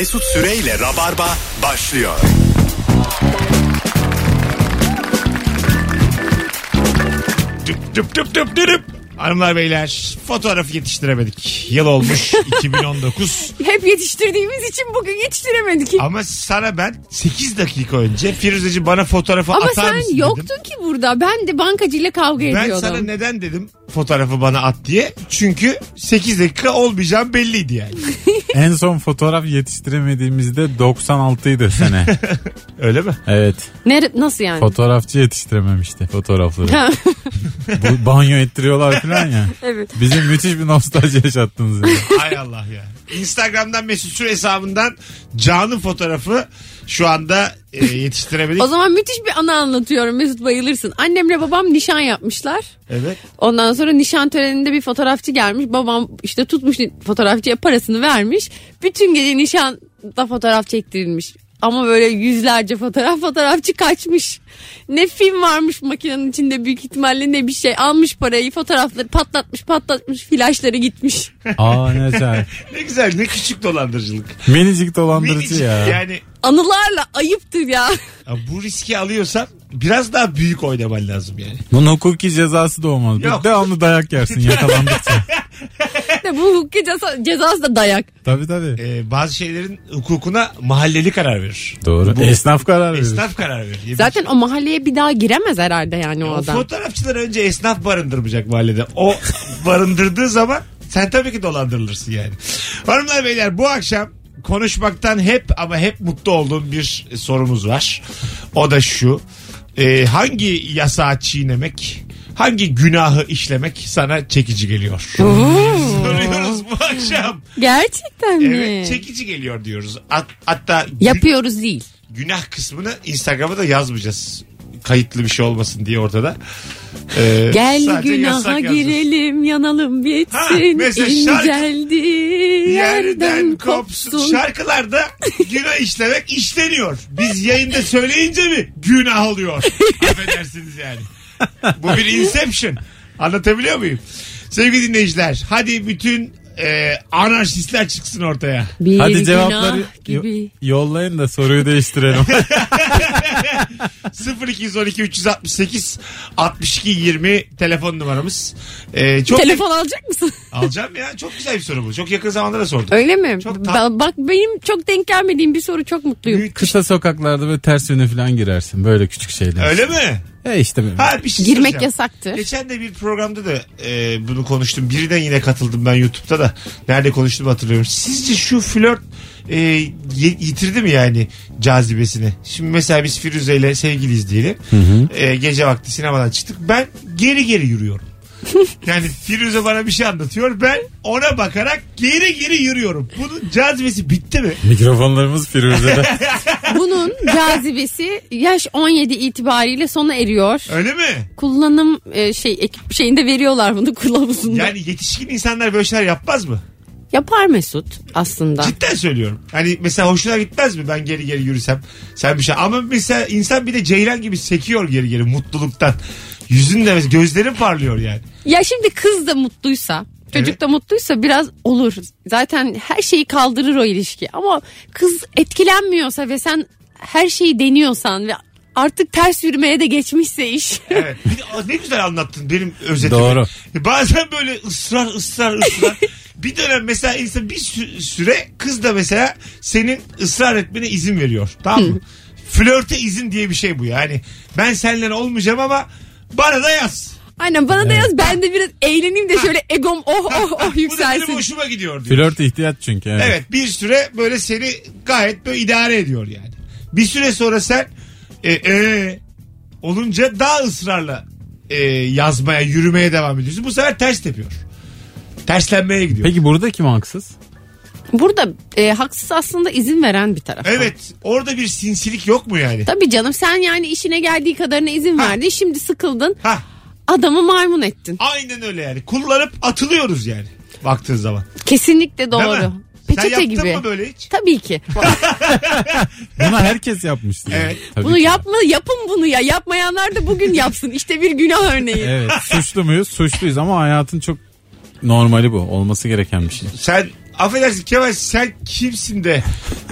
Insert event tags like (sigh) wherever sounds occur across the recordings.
Mesut Süreyle Rabarba başlıyor. Düp düp düp düp düp. Hanımlar beyler fotoğrafı yetiştiremedik. Yıl olmuş (laughs) 2019. Hep yetiştirdiğimiz için bugün yetiştiremedik. Ama sana ben 8 dakika önce Firuzeci bana fotoğrafı Ama atar sen mısın yoktun dedim. ki burada. Ben de bankacıyla kavga Ben ediyordum. sana neden dedim fotoğrafı bana at diye. Çünkü 8 dakika olmayacağım belliydi yani. (laughs) En son fotoğraf yetiştiremediğimizde 96'ydı sene. (laughs) Öyle mi? Evet. Nere- nasıl yani? Fotoğrafçı yetiştirememişti fotoğrafları. Bu banyo ettiriyorlar falan ya. (laughs) evet. Bize müthiş bir nostalji yaşattınız. Yani. (laughs) Hay Allah ya. Instagram'dan Mesut Süre hesabından canlı fotoğrafı şu anda e, yetiştiremedik. O zaman müthiş bir anı anlatıyorum Mesut bayılırsın. Annemle babam nişan yapmışlar. Evet. Ondan sonra nişan töreninde bir fotoğrafçı gelmiş. Babam işte tutmuş fotoğrafçıya parasını vermiş. Bütün gece nişanda fotoğraf çektirilmiş. Ama böyle yüzlerce fotoğraf fotoğrafçı kaçmış. Ne film varmış makinenin içinde büyük ihtimalle ne bir şey. Almış parayı fotoğrafları patlatmış patlatmış flaşları gitmiş. Aa ne güzel. (laughs) Ne güzel ne küçük dolandırıcılık. Minicik dolandırıcı Minicik ya. yani Anılarla ayıptır ya. ya bu riski alıyorsan biraz daha büyük oynaman lazım yani. Bunun hukuki cezası da olmaz. Yok. Devamlı dayak yersin yakalandıkça. (laughs) De bu hukuki ceza, cezası da dayak. tabii tabii. Ee, bazı şeylerin hukukuna mahalleli karar verir. Doğru. Bu- Esnaf karar verir. Esnaf karar verir. Yemin- Zaten o mahalleye bir daha giremez herhalde yani o o adam. fotoğrafçılar önce esnaf barındırmayacak mahallede. O (laughs) barındırdığı zaman sen tabii ki dolandırılırsın yani. Hanımlar beyler bu akşam konuşmaktan hep ama hep mutlu olduğum bir sorumuz var. O da şu. Ee, hangi yasağı çiğnemek, hangi günahı işlemek sana çekici geliyor? Soruyoruz bu akşam. Gerçekten mi? Evet çekici geliyor diyoruz. Hat- hatta gü- Yapıyoruz değil. günah kısmını Instagram'a da yazmayacağız. Kayıtlı bir şey olmasın diye ortada. Ee, Gel sadece günaha yasak yazacağız. girelim yanalım Ha, bitsin mesela şarkı- inceldi yerden kopsun. Şarkılarda günah işlemek işleniyor. Biz yayında söyleyince mi günah oluyor? (laughs) Affedersiniz yani. Bu bir inception. Anlatabiliyor muyum? Sevgili dinleyiciler hadi bütün e, anarşistler çıksın ortaya. Bir Hadi cevapları gibi. yo- yollayın da soruyu değiştirelim. (laughs) 0212 368 62 20 telefon numaramız. Ee, çok Telefon alacak mısın? (laughs) alacağım ya. Çok güzel bir soru bu. Çok yakın zamanda da sordum. Öyle mi? Çok Ba- Bak benim çok denk gelmediğim bir soru çok mutluyum. Müthiş. Kısa sokaklarda ve ters yöne falan girersin. Böyle küçük şeyler. Öyle mi? E işte Ha bir şey Girmek soracağım. yasaktır. Geçen de bir programda da e, bunu konuştum. Birden yine katıldım ben YouTube'da da. Nerede konuştum hatırlıyorum. Sizce şu flört e, yitirdi mi yani cazibesini? Şimdi mesela biz Firuze ile sevgiliyiz diyelim. E, gece vakti sinemadan çıktık. Ben geri geri yürüyorum. (laughs) yani Firuze bana bir şey anlatıyor. Ben ona bakarak geri geri yürüyorum. Bunun cazibesi bitti mi? Mikrofonlarımız Firuze'de. (laughs) Bunun cazibesi yaş 17 itibariyle sona eriyor. Öyle mi? Kullanım e, şey ekip şeyinde veriyorlar bunu kılavuzunda. Yani yetişkin insanlar böyle şeyler yapmaz mı? Yapar Mesut aslında. Cidden söylüyorum. Hani mesela hoşuna gitmez mi ben geri geri yürüsem sen bir şey. Ama mesela insan bir de ceylan gibi sekiyor geri geri mutluluktan. Yüzün de mesela gözlerin parlıyor yani. Ya şimdi kız da mutluysa çocuk Evet. da mutluysa biraz olur. Zaten her şeyi kaldırır o ilişki. Ama kız etkilenmiyorsa ve sen her şeyi deniyorsan ve artık ters yürümeye de geçmişse iş. (laughs) Evet. Ne güzel anlattın benim özetimi. Doğru. Bazen böyle ısrar ısrar ısrar. (laughs) bir dönem mesela insan bir sü- süre kız da mesela senin ısrar etmene izin veriyor. Tamam mı? Flörte izin diye bir şey bu yani. Ben seninle olmayacağım ama bana da yaz. Aynen bana da yaz ben de biraz eğleneyim de şöyle egom oh oh oh Bu da benim yükselsin. hoşuma gidiyor diyor. Flört ihtiyaç çünkü. Evet. Evet bir süre böyle seni gayet böyle idare ediyor yani. Bir süre sonra sen e, e, olunca daha ısrarla e, yazmaya yürümeye devam ediyorsun. Bu sefer ters tepiyor. Terslenmeye gidiyor. Peki burada kim haksız? Burada e, haksız aslında izin veren bir taraf. Evet orada bir sinsilik yok mu yani? Tabii canım sen yani işine geldiği kadarına izin Ha. verdin. Şimdi sıkıldın. Ha Adamı maymun ettin. aynen öyle yani. Kullanıp atılıyoruz yani baktığın zaman. Kesinlikle Değil doğru. mi? Peçete Sen yaptın gibi. mı böyle hiç? Tabii ki. (laughs) Bunu herkes yapmıştır. yani. Evet. Tabii bunu ki. yapma yapın bunu ya. Yapmayanlar da bugün yapsın. İşte bir günah örneği. Evet suçlu muyuz? Suçluyuz ama hayatın çok normali bu. Olması gereken bir şey. Sen affedersin Kemal sen kimsin de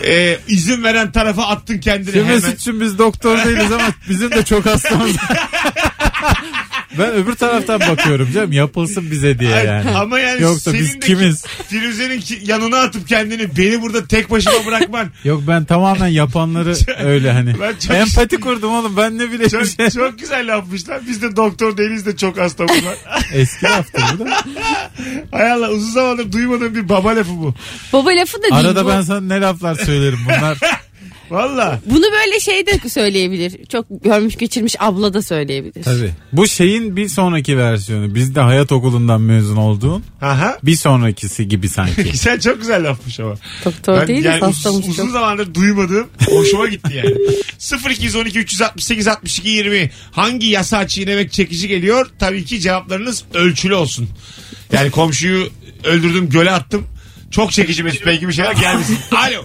e, izin veren tarafa attın kendini Şimdi hemen. için biz doktor değiliz ama bizim de çok hastamız. (laughs) ben öbür taraftan bakıyorum canım yapılsın bize diye Ay, yani. Ama yani Yoksa senin biz de kimiz? Firuze'nin ki- yanına atıp kendini beni burada tek başıma bırakman (laughs) Yok ben tamamen yapanları (laughs) öyle hani. Ben çok- Empati (laughs) kurdum oğlum ben ne bileyim. çok, çok güzel lafmışlar. Biz de doktor değiliz de çok hastamız var. Eski laftı bu da. Hay Allah uzun zamandır duymadığım bir baba lafı bu. Baba lafı da değil Arada bu. ben sana ne laflar söylerim bunlar. Valla. Bunu böyle şey de söyleyebilir. Çok görmüş geçirmiş abla da söyleyebilir. Tabii. Bu şeyin bir sonraki versiyonu. Bizde hayat okulundan mezun olduğun Aha. bir sonrakisi gibi sanki. (laughs) Sen çok güzel lafmış ama. Doktor değil yani uz- hastamız uzun çok. zamandır duymadığım hoşuma gitti yani. 0212 368 62 20 hangi yasa çiğnemek çekici geliyor? Tabii ki cevaplarınız ölçülü olsun. Yani komşuyu öldürdüm göle attım. Çok çekici Mesut Bey gibi şeyler gelmesin. (laughs) Alo.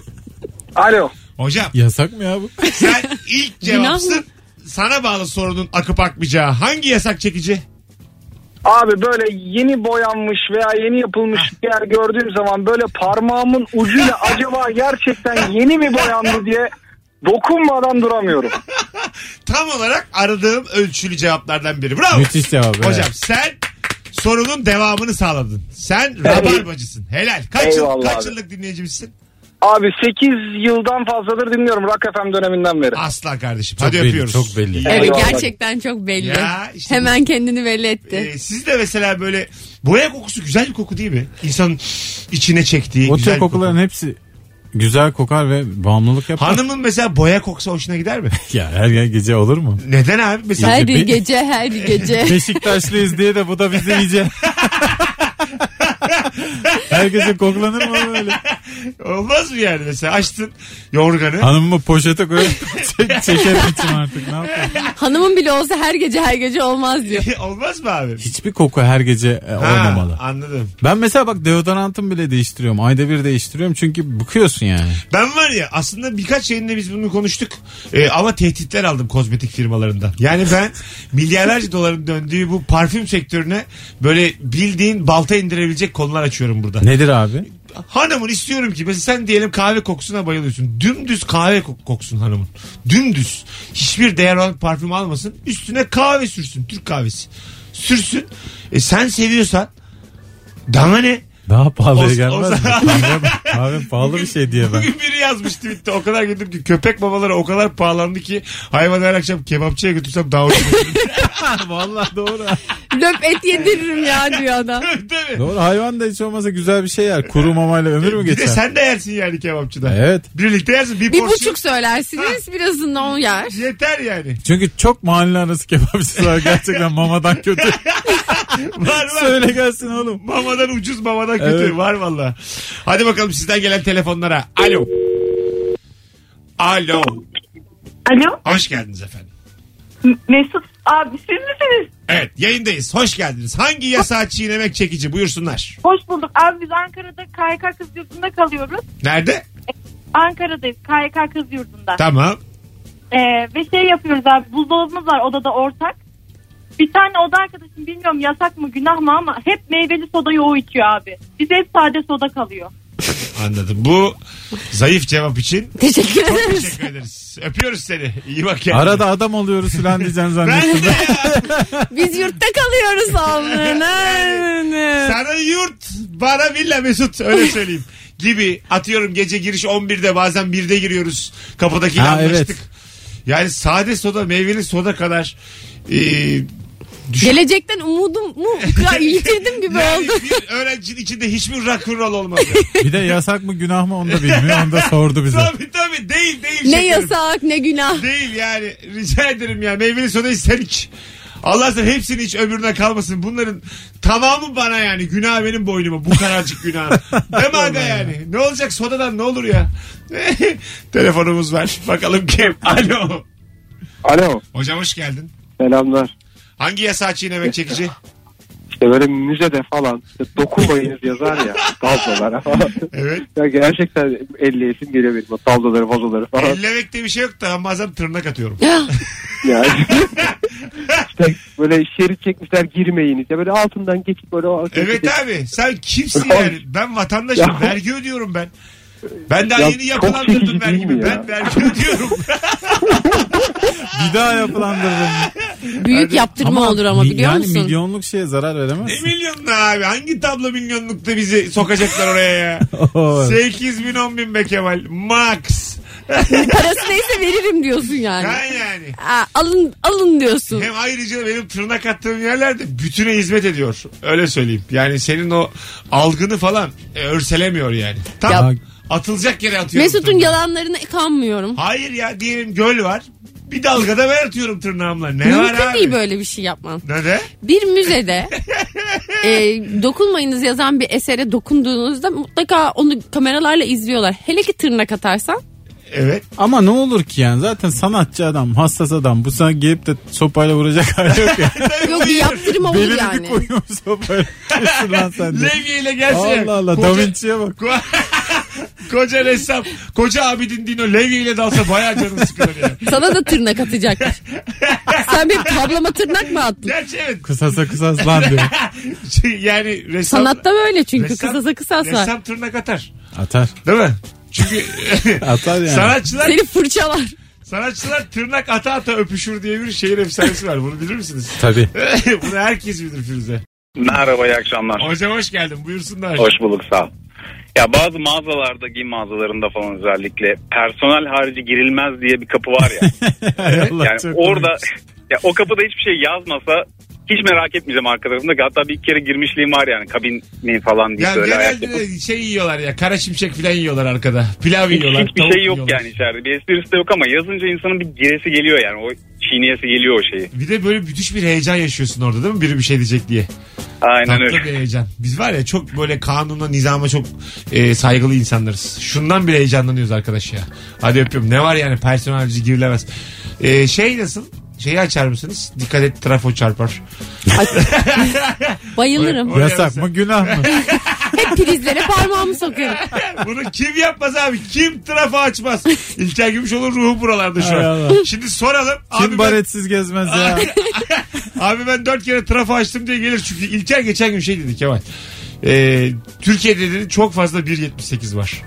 Alo. Hocam Yasak mı ya bu? (laughs) sen ilk cevapsın. Sana bağlı sorunun akıp akmayacağı hangi yasak çekici? Abi böyle yeni boyanmış veya yeni yapılmış bir yer gördüğüm zaman böyle parmağımın ucuyla (laughs) acaba gerçekten yeni mi boyandı diye dokunmadan duramıyorum. (laughs) Tam olarak aradığım ölçülü cevaplardan biri. Bravo. Müthiş cevap. evet. Hocam sen sorunun devamını sağladın. Sen rabarbacısın. Helal. Kaç, yıl, kaç yıllık dinleyicimizsin? Abi 8 yıldan fazladır dinliyorum Rock FM döneminden beri. Asla kardeşim. Çok Hadi belli, öpüyoruz. çok belli. Evet Eyvallah. gerçekten çok belli. Ya, işte Hemen kendini belli etti. Ee, siz de mesela böyle boya kokusu güzel bir koku değil mi? İnsanın içine çektiği O güzel tür bir kokuların koku. hepsi güzel kokar ve bağımlılık yapar. Hanımın mesela boya koksa hoşuna gider mi? (laughs) Ya her yer gece olur mu? Neden abi? Mesela Her be- gece her gece. Beşiktaşlıyız diye de bu da bizi iyice. (laughs) her gece koklanır mı öyle? (laughs) olmaz mı yani mesela açtın yorganı. Hanımımı poşete koyup (laughs) çek, çekerim içim artık ne yapayım? Hanımın bile olsa her gece her gece olmaz diyor. (laughs) olmaz mı abi? Hiçbir koku her gece e, Ha, olmamalı. anladım. Ben mesela bak deodorantımı bile değiştiriyorum. Ayda bir değiştiriyorum çünkü bıkıyorsun yani. Ben var ya aslında birkaç yayında biz bunu konuştuk Ee, ama tehditler aldım kozmetik firmalarından. Yani ben milyarlarca doların döndüğü bu parfüm sektörüne böyle bildiğin balta indirebilecek konular açıyorum burada. Nedir abi? Hanımın istiyorum ki mesela sen diyelim kahve kokusuna bayılıyorsun. Dümdüz kahve kok- koksun hanımın. Dümdüz. Hiçbir değer olan parfüm almasın. Üstüne kahve sürsün. Türk kahvesi. Sürsün. E sen seviyorsan daha ne? Daha pahalıya gelmez o- mi? Kahve, kahve pahalı bir şey diye ben. Bugün biri yazmış tweette o kadar güldüm ki köpek babaları o kadar pahalandı ki hayvan her akşam kebapçıya götürsem daha ucuz. (laughs) Vallahi doğru. Löp et yediririm ya diyor adam. (laughs) Değil mi? Doğru hayvan da hiç olmasa güzel bir şey yer. Kuru mamayla ömür mü Bir de geçer? sen de yersin yani kebapçıda. Evet. Birlikte yersin bir, Bir porsiyon. buçuk söylersiniz birazını o yer. Yeter yani. Çünkü çok mahalle arası kebapçısı var gerçekten (laughs) mamadan kötü. Var var. Söyle gelsin oğlum. Mamadan ucuz mamadan kötü. Evet. Var valla. Hadi bakalım sizden gelen telefonlara. Alo. Alo. Alo Hoş geldiniz efendim. Mesut abi siz misiniz? Evet yayındayız. Hoş geldiniz. Hangi yasağı çiğnemek çekici? Buyursunlar. Hoş bulduk. Abi biz Ankara'da KYK Kız Yurdu'nda kalıyoruz. Nerede? Ankara'dayız KYK Kız Yurdu'nda. Tamam. Ee, ve şey yapıyoruz abi buzdolabımız var odada ortak. Bir tane oda arkadaşım bilmiyorum yasak mı günah mı ama hep meyveli soda yoğu içiyor abi. Bize hep sade soda kalıyor. (laughs) Anladım. Bu zayıf cevap için Teşekkür çok ederiz. teşekkür ederiz. Öpüyoruz seni. İyi bak kendine. Arada adam oluyoruz filan diyeceksin Ben zannettim. de (laughs) ya. Biz yurtta kalıyoruz Allah'ın. (laughs) Sana yurt bana villa Mesut öyle söyleyeyim. Gibi atıyorum gece giriş 11'de bazen 1'de giriyoruz. Kapıdaki Ha, anlaştık. evet. Yani sade soda meyveli soda kadar e, düşün- Gelecekten umudumu (laughs) yitirdim gibi yani oldu. bir öğrencinin içinde hiçbir rock'n'roll olmadı. Bir de yasak mı günah mı onu da bilmiyor. Onu da sordu bize. (laughs) tabii tabii değil değil. Ne şekerim. yasak ne günah. Değil yani rica ederim ya meyveli sodayı sen iç. Allah sen hepsini iç öbürüne kalmasın. Bunların tamamı bana yani. Günah benim boynuma. Bu kadarcık günah. (laughs) Değil mi aga yani? Ne olacak sodadan ne olur ya? Telefonumuz var. Bakalım kim? Alo. Alo Hocam hoş geldin. selamlar. Hangi yasağı çiğnemek çekici? İşte böyle müzede falan işte dokunmayınız yazar ya (laughs) tablolara falan. Evet. Ya gerçekten elleyesim geliyor benim o tabloları vazoları falan. Ellemekte bir şey yok da ben bazen tırnak atıyorum. Yani (laughs) İşte böyle şerit çekmişler girmeyiniz. Ya böyle altından geçip böyle Evet abi sen kimsin (laughs) yani? Ben vatandaşım. Ya. Vergi ödüyorum ben. Ben daha Ya yeni çok yapılandırdım çekici değil vergimi. mi ya? Ben vergi ödüyorum. (laughs) Bir daha yapılandırırım. Büyük yaptırma olur ama mi- biliyor yani musun? milyonluk şeye zarar ne veremezsin. milyonlu abi? Hangi tablo milyonlukta bizi sokacaklar oraya ya? (laughs) Oo. 8 bin 10 bin be Kemal. Max. (laughs) Parası neyse veririm diyorsun yani. Ha yani. Aa, alın alın diyorsun. Hem ayrıca benim tırnak attığım yerlerde bütüne hizmet ediyor. Öyle söyleyeyim. Yani senin o algını falan e, örselemiyor yani. Tam Ya- atılacak yere atıyorum. Mesut'un tırnağı. yalanlarına kanmıyorum. Hayır ya diyelim göl var. Bir dalgada ben atıyorum tırnağımla. Ne var Mümkün abi? değil böyle bir şey yapman. Ne de? Bir müzede (laughs) e, dokunmayınız yazan bir esere dokunduğunuzda mutlaka onu kameralarla izliyorlar. Hele ki tırnak atarsan. Evet. Ama ne olur ki yani zaten sanatçı adam hassas adam bu sana gelip de sopayla vuracak hali yok ya. (laughs) Yok bir yaptırım olur Belini yani. bir koyuyor sopayla. (laughs) Sen de. Levyeyle gelsin. Allah Allah Koca- Da Vinci'ye bak. Ko- Koca ressam. Koca abidin Dino levyeyle dalsa bayağı canın sıkılır ya. Sana da tırnak atacaklar. Sen benim tablama tırnak mı attın? Gerçi evet. Kısasa kısas lan diyor. (laughs) Şey, yani ressam... Sanatta böyle çünkü ressam- kısasa kısas var. Ressam tırnak atar. Atar. Değil mi? Çünkü (laughs) Atar yani. sanatçılar Seni fırçalar. sanatçılar tırnak ata ata öpüşür diye bir şehir efsanesi var. Bunu bilir misiniz? Tabii. (laughs) Bunu herkes bilir Firuze. Merhaba iyi akşamlar. Hocam hoş geldin. Buyursunlar. Hoş bulduk sağ ol. Ya bazı mağazalarda giyim mağazalarında falan özellikle personel harici girilmez diye bir kapı var ya. (laughs) Yani çok orada ya o kapıda hiçbir şey yazmasa hiç merak etmeyeceğim arka tarafında. Hatta bir kere girmişliğim var yani kabini falan diye Ya böyle genelde de şey yiyorlar ya. Kara şimşek falan yiyorlar arkada. Pilav Hiç, yiyorlar. hiçbir tavuk şey yok yiyorlar. yani içeride. Bir esprisi de yok ama yazınca insanın bir giresi geliyor yani. O çiğneyesi geliyor o şeyi. Bir de böyle müthiş bir heyecan yaşıyorsun orada değil mi? Biri bir şey diyecek diye. Aynen Tatlı öyle. bir heyecan. Biz var ya çok böyle kanuna, nizama çok e, saygılı insanlarız. Şundan bile heyecanlanıyoruz arkadaş ya. Hadi öpüyorum. Ne var yani personelci girilemez. E, şey nasıl? Şeyi açar mısınız? Dikkat et trafo çarpar. (laughs) Bayılırım. Oraya Yasak mı günah mı? (laughs) Hep prizlere parmağımı sokarım. (laughs) Bunu kim yapmaz abi? Kim trafo açmaz? İlker Gümüşoğlu ruhu buralarda şu Hay an. Allah. Şimdi soralım. Kim abi ben, baretsiz gezmez ya? abi ben dört kere trafo açtım diye gelir. Çünkü İlker geçen gün şey dedi Kemal. Ee, Türkiye'de dedi çok fazla 1.78 var.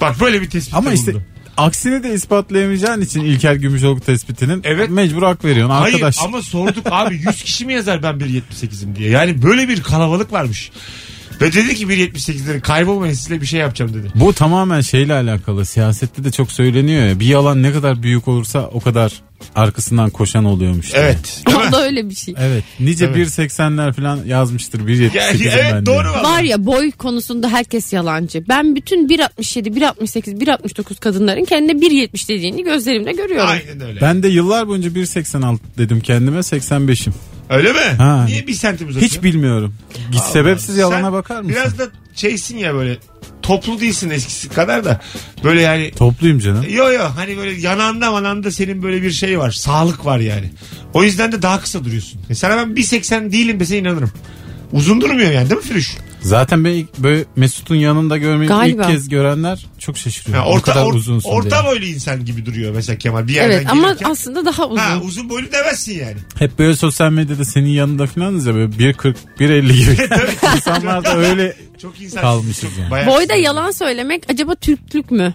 Bak böyle bir tespit Ama işte bulundu. Aksini de ispatlayamayacağın için İlker Gümüşoluk tespitinin Evet. mecbur hak veriyorsun arkadaş. Hayır ama sorduk abi 100 kişi mi yazar ben 1.78'im diye. Yani böyle bir kalabalık varmış. Ve dedi ki 1.78'leri kaybolmayın size bir şey yapacağım dedi. Bu tamamen şeyle alakalı. Siyasette de çok söyleniyor ya. Bir yalan ne kadar büyük olursa o kadar arkasından koşan oluyormuş. diye. Evet. Değil (laughs) mi? O da öyle bir şey. Evet. Nice Evet. 1.80'ler falan yazmıştır. 1.78'im Yani, ben evet doğru valla. Var ya boy konusunda herkes yalancı. Ben bütün 1.67, 1.68, 1.69 kadınların kendine 1.70 dediğini gözlerimle görüyorum. Aynen öyle. Ben de yıllar boyunca 1.86 dedim kendime 85'im. Öyle mi? Ha. Niye bir santim uzatıyor? Hiç bilmiyorum. Git sebepsiz Sen yalana bakar mısın? Biraz da şeysin ya böyle toplu değilsin eskisi kadar da böyle yani Topluyum canım. yo yo hani böyle yananda mananda senin böyle bir şey var sağlık var yani. O yüzden de daha kısa duruyorsun. Sana ben 1.80 değilim dese inanırım. Uzun durmuyor yani değil mi Firuş? Zaten ben ilk böyle Mesut'un yanında görmeyi Galiba. ilk kez görenler çok şaşırıyor. Ha, o orta, kadar or- uzunsun orta diye. boylu insan gibi duruyor mesela Kemal bir yerden Evet ama gelirken. aslında daha uzun. Ha, uzun boylu demezsin yani. Hep böyle sosyal medyada senin yanında falanız ya böyle 1.40 1.50 gibi. (laughs) İnsanlar da öyle Çok insan. Kalmışız çok yani. bayağı- Boyda yalan söylemek acaba Türklük mü?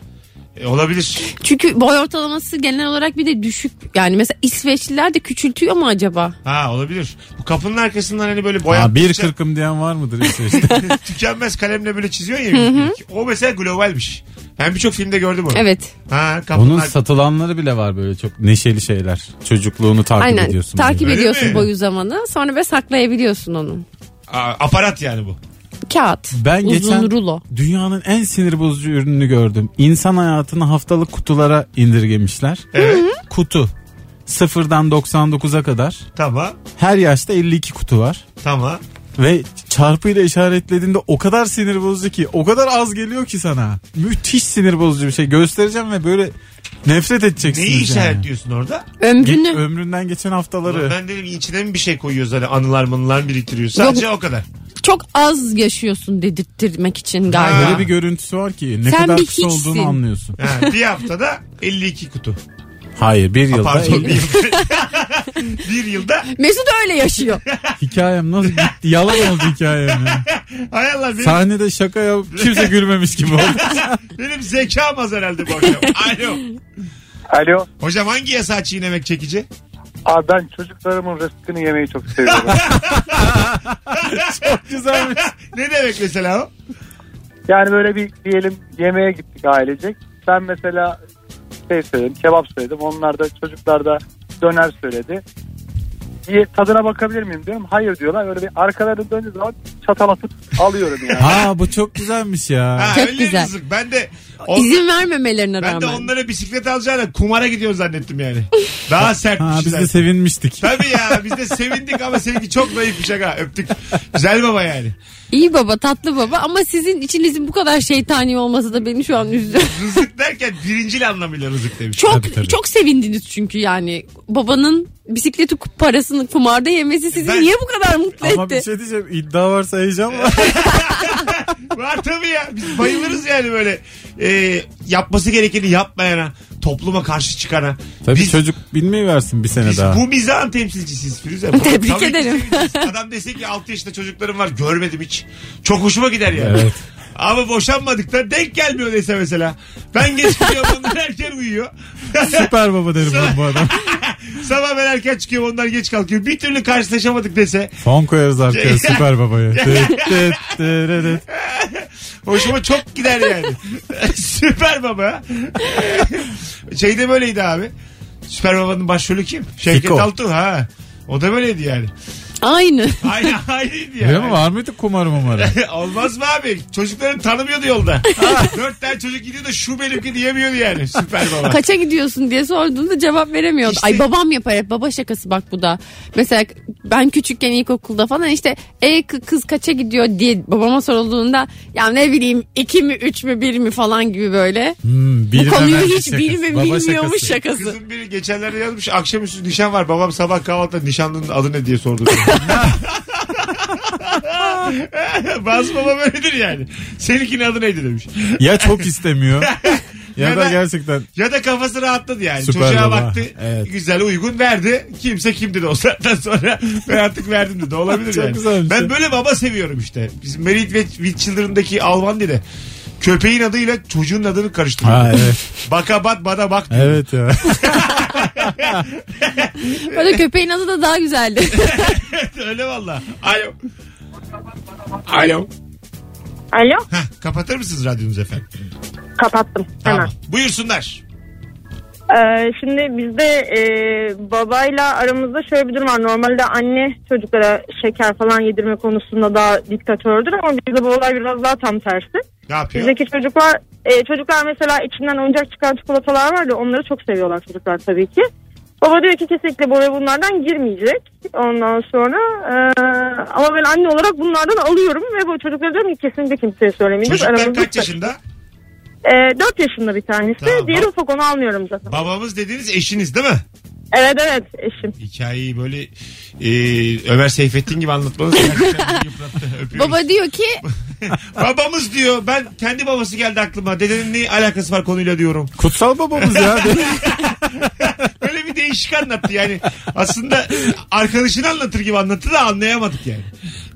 E, olabilir. Çünkü boy ortalaması genel olarak bir de düşük. Yani mesela İsveçliler de küçültüyor mu acaba? Ha olabilir. Bu kapının arkasından hani böyle Ha, boyattıkça 1.40'ım diyen var mıdır İsveç'te? (laughs) tükenmez kalemle böyle çiziyor ya. o mesela globalmiş. Ben birçok filmde gördüm onu. Evet. Ha, kapının Onun ar- satılanları bile var böyle çok neşeli şeyler. Çocukluğunu takip Aynen. ediyorsun. Takip böyle. Öyle ediyorsun mi? boy uzamanı. Sonra ve saklayabiliyorsun onu. Aa, aparat yani bu. Kağıt. Ben uzun geçen rulo. dünyanın en sinir bozucu ürününü gördüm. İnsan hayatını haftalık kutulara indirgemişler. Evet. Kutu. Sıfırdan 99'a kadar. Tamam. Her yaşta 52 kutu var. Tamam. Ve çarpıyla işaretlediğinde o kadar sinir bozucu ki o kadar az geliyor ki sana. Müthiş sinir bozucu bir şey. Göstereceğim ve böyle nefret edeceksiniz Neyi yani. işaretliyorsun orada? Ömrünü. Ge- ömründen geçen haftaları. Ben dedim içine mi bir şey koyuyoruz hani anılar manılar biriktiriyor. Sadece o kadar. Çok az yaşıyorsun dedirtmek için galiba. Ha. Böyle bir görüntüsü var ki ne Sen kadar bir kısa hiçsin. olduğunu anlıyorsun. Ha, bir haftada 52 kutu. Hayır bir Ha, yılda Pardon bir yılda. (laughs) bir yılda. Mesut öyle yaşıyor. Hikayem nasıl gitti? Yalan oldu hikayem ya. Hay Allah benim, Sahnede şaka yap kimse gülmemiş gibi oldu. (laughs) benim zekam az herhalde bu akşam. Alo. Alo. Hocam hangi yasağı çiğnemek çekici? Abi ben çocuklarımın rızkını yemeyi çok seviyorum. (laughs) Güzelmiş. ne demek mesela o? yani böyle bir diyelim yemeğe gittik ailecek. Ben mesela şey söyledim kebap söyledim. Onlar da çocuklar da döner söyledi. Bir tadına bakabilir miyim diyorum. Hayır diyorlar. Öyle bir arkalarını döndüğü zaman çatal atıp alıyorum yani. Ha bu çok güzelmiş ya. Ha, Çok öyle güzel. rızık. Ben de on- İzin vermemelerine ben de rağmen. onlara bisiklet alacağına kumara gidiyor zannettim yani. Daha (laughs) sert Ha biz de sevinmiştik. Tabii ya biz de sevindik ama seninki çok zayıf bir şaka. Öptük. Güzel baba yani. İyi baba tatlı baba ama sizin içinizin bu kadar şeytani olması da beni şu an üzdü. (laughs) Rızık derken birincil anlamıyla rızık demiş. Çok Tabii, tabii. çok sevindiniz çünkü yani babanın bisikleti parasını kumarda yemesi sizi Ben- niye bu kadar mutlu Ama etti? bir şey diyeceğim iddia varsa heyecan var. (laughs) Var tabii ya. Biz bayılırız yani böyle e, yapması gerekeni yapmayana, topluma karşı çıkana. Tabii Biz- çocuk bilmeyi versin bir sene Biz daha. bu mizahın temsilcisiyiz Firuze. (laughs) Tebrik Tabii ederim. Adam dese ki 6 yaşında çocuklarım var görmedim hiç. Çok hoşuma gider yani. Evet. Ama boşanmadık da denk gelmiyor dese mesela. Ben geç gidiyorum (laughs) onlar erken uyuyor. Süper baba derim ben bu (laughs) adam. Sabah ben erken çıkıyorum onlar geç kalkıyor. Bir türlü karşılaşamadık dese. Fon koyarız arkaya (laughs) süper babaya. (laughs) Hoşuma çok gider yani. (laughs) Süper baba. Şeyde böyleydi abi. Süper babanın başrolü kim? Şevket Fiko. Altuğ ha. O da böyleydi yani. Aynı. (laughs) Aynı aynıydı yani. Öyle mi var mıydı kumar mumarı? (laughs) Olmaz mı abi? Çocukların tanımıyordu yolda. (laughs) Dört tane çocuk gidiyor da şu benimki diyemiyordu yani. Süper baba. Kaça gidiyorsun diye sorduğunda cevap veremiyordu. İşte- Ay babam yapar hep baba şakası bak bu da. Mesela ben küçükken ilkokulda falan işte e kı- kız kaça gidiyor diye babama sorulduğunda ya ne bileyim iki mi üç mü bir mi falan gibi böyle. Hmm, Bu bilmem konuyu hiç şakası. bilmi, Baba bilmiyormuş şakası. şakası. Kızım biri geçenlerde yazmış akşamüstü nişan var. Babam sabah kahvaltıda nişanlının adı ne diye sordu. (laughs) Bazı baba böyledir yani. Seninkinin adı neydi demiş. Ya çok istemiyor (laughs) ya, Ya da da- gerçekten Ya da kafası rahatladı yani. Süper Çocuğa baba. baktı. Evet. Güzel uygun verdi. Kimse kim dedi o saatten sonra. (laughs) Ben artık verdim dedi. Olabilir Çok yani. güzelmiş Ben böyle baba seviyorum işte. Bizim Merit ve with Children'daki Alman dili. Köpeğin adıyla çocuğun adını karıştırıyor. Ha evet. Baka bat bada bak diyor. Evet ya. (laughs) Böyle köpeğin adı da daha güzeldi. (laughs) Öyle valla. Alo. Alo. Alo Heh, kapatır mısınız radyonuzu efendim? kapattım hemen. Tamam. Buyursunlar. Ee, şimdi bizde e, babayla aramızda şöyle bir durum var. Normalde anne çocuklara şeker falan yedirme konusunda daha diktatördür ama bizde bu olay biraz daha tam tersi. Ne yapıyor? Bizdeki çocuklar e, çocuklar mesela içinden oyuncak çıkan çikolatalar var ya onları çok seviyorlar çocuklar tabii ki. Baba diyor ki kesinlikle buraya bunlardan girmeyecek. Ondan sonra e, ama ben anne olarak bunlardan alıyorum ve bu çocuklara diyorum ki kesinlikle kimseye söylemeyeceğiz. Çocuklar Aramızda- kaç yaşında? E, 4 yaşında bir tanesi. Tamam. Diğeri ufak onu almıyorum zaten. Babamız dediğiniz eşiniz değil mi? Evet evet eşim. Hikayeyi böyle e, Ömer Seyfettin gibi anlatmanız gerçekten beni (laughs) yıprattı. Öpüyoruz. Baba diyor ki (laughs) Babamız diyor. Ben kendi babası geldi aklıma. Dedenin ne alakası var konuyla diyorum. Kutsal babamız ya. (laughs) Öyle bir değişik anlattı yani. Aslında arkadaşını anlatır gibi anlattı da anlayamadık yani.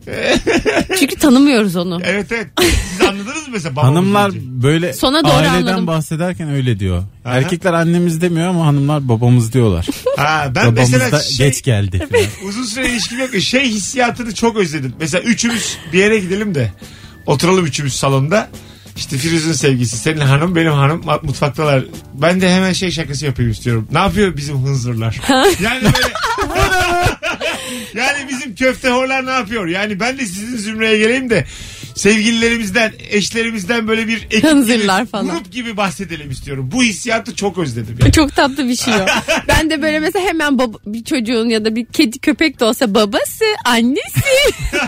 (laughs) çünkü tanımıyoruz onu. Evet evet. Siz anladınız mı mesela babamız Hanımlar deyince? böyle Sona doğru aileden anladım. bahsederken öyle diyor. Aha. Erkekler annemiz demiyor ama hanımlar babamız diyorlar. Ha, ben Babamız mesela da şey, geç geldi. falan. uzun süre ilişkim yok. Şey hissiyatını çok özledim. Mesela üçümüz bir yere gidelim de oturalım üçümüz salonda. İşte Firuz'un sevgisi, senin hanım, benim hanım mutfaktalar. Ben de hemen şey şakası yapayım istiyorum. Ne yapıyor bizim hınzırlar? (laughs) yani böyle... yani bizim köfte horlar ne yapıyor? Yani ben de sizin zümreye geleyim de sevgililerimizden, eşlerimizden böyle bir ekip Hınzırlar gibi, falan. grup gibi bahsedelim istiyorum. Bu hissiyatı çok özledim. Yani. (laughs) Çok tatlı bir şey o. (laughs) Ben de böyle mesela hemen baba, bir çocuğun ya da bir kedi köpek de olsa babası, annesi. (laughs)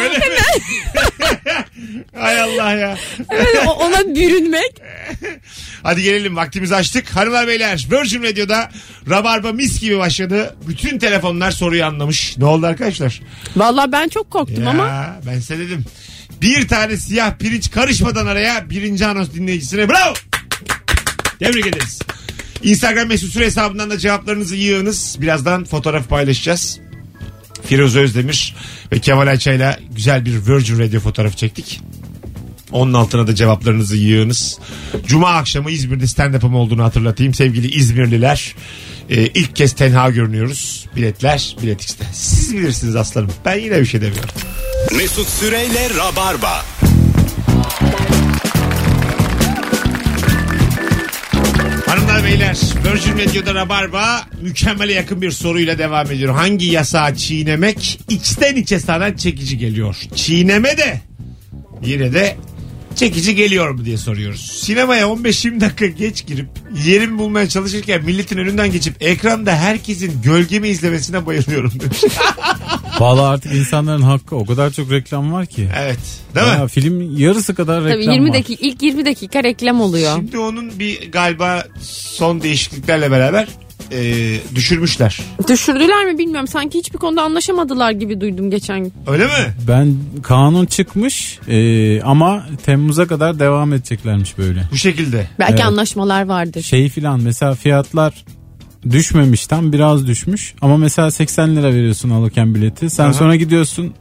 Öyle mi? Hay Allah ya. O- ona bürünmek. Hadi gelelim vaktimizi açtık. Hanımlar beyler Virgin Radio'da Rabarba mis gibi başladı. Bütün telefonlar soruyu anlamış. Ne oldu arkadaşlar? Vallahi ben çok korktum ya, ama ben size dedim. Bir tane siyah pirinç karışmadan araya birinci anons dinleyicisine bravo. Tebrik ederiz. Instagram mesut süre hesabından da cevaplarınızı yığınız. Birazdan fotoğraf paylaşacağız. Firuze Özdemir ve Kemal Ayça'yla güzel bir Virgin Radio fotoğrafı çektik. Onun altına da cevaplarınızı yığınız. Cuma akşamı İzmir'de stand-up'ım olduğunu hatırlatayım. Sevgili İzmirliler e, ilk kez tenha görünüyoruz. Biletler Bilet X'te. Siz bilirsiniz aslanım. Ben yine bir şey demiyorum. Mesut Süreyle Rabarba. Hanımlar beyler Virgin Radio'da Rabarba mükemmele yakın bir soruyla devam ediyor. Hangi yasağı çiğnemek içten içe sana çekici geliyor? Çiğneme de yine de çekici geliyor mu diye soruyoruz. Sinemaya 15-20 dakika geç girip yerimi bulmaya çalışırken milletin önünden geçip ekranda herkesin gölgemi izlemesine bayılıyorum demiş. (laughs) Valla artık insanların hakkı o kadar çok reklam var ki. evet değil mi? Ya, film yarısı kadar reklam Tabii 20 var. dakika ilk 20 dakika reklam oluyor. Şimdi onun bir galiba son değişikliklerle beraber e, düşürmüşler. Düşürdüler mi bilmiyorum. Sanki hiçbir konuda anlaşamadılar gibi duydum geçen gün. Öyle mi? Ben kanun çıkmış e, ama Temmuz'a kadar devam edeceklermiş böyle. Bu şekilde. Belki Evet. anlaşmalar vardır. Şey filan mesela fiyatlar düşmemiş tam biraz düşmüş ama mesela 80 lira veriyorsun alırken bileti. Sen Aha. sonra gidiyorsun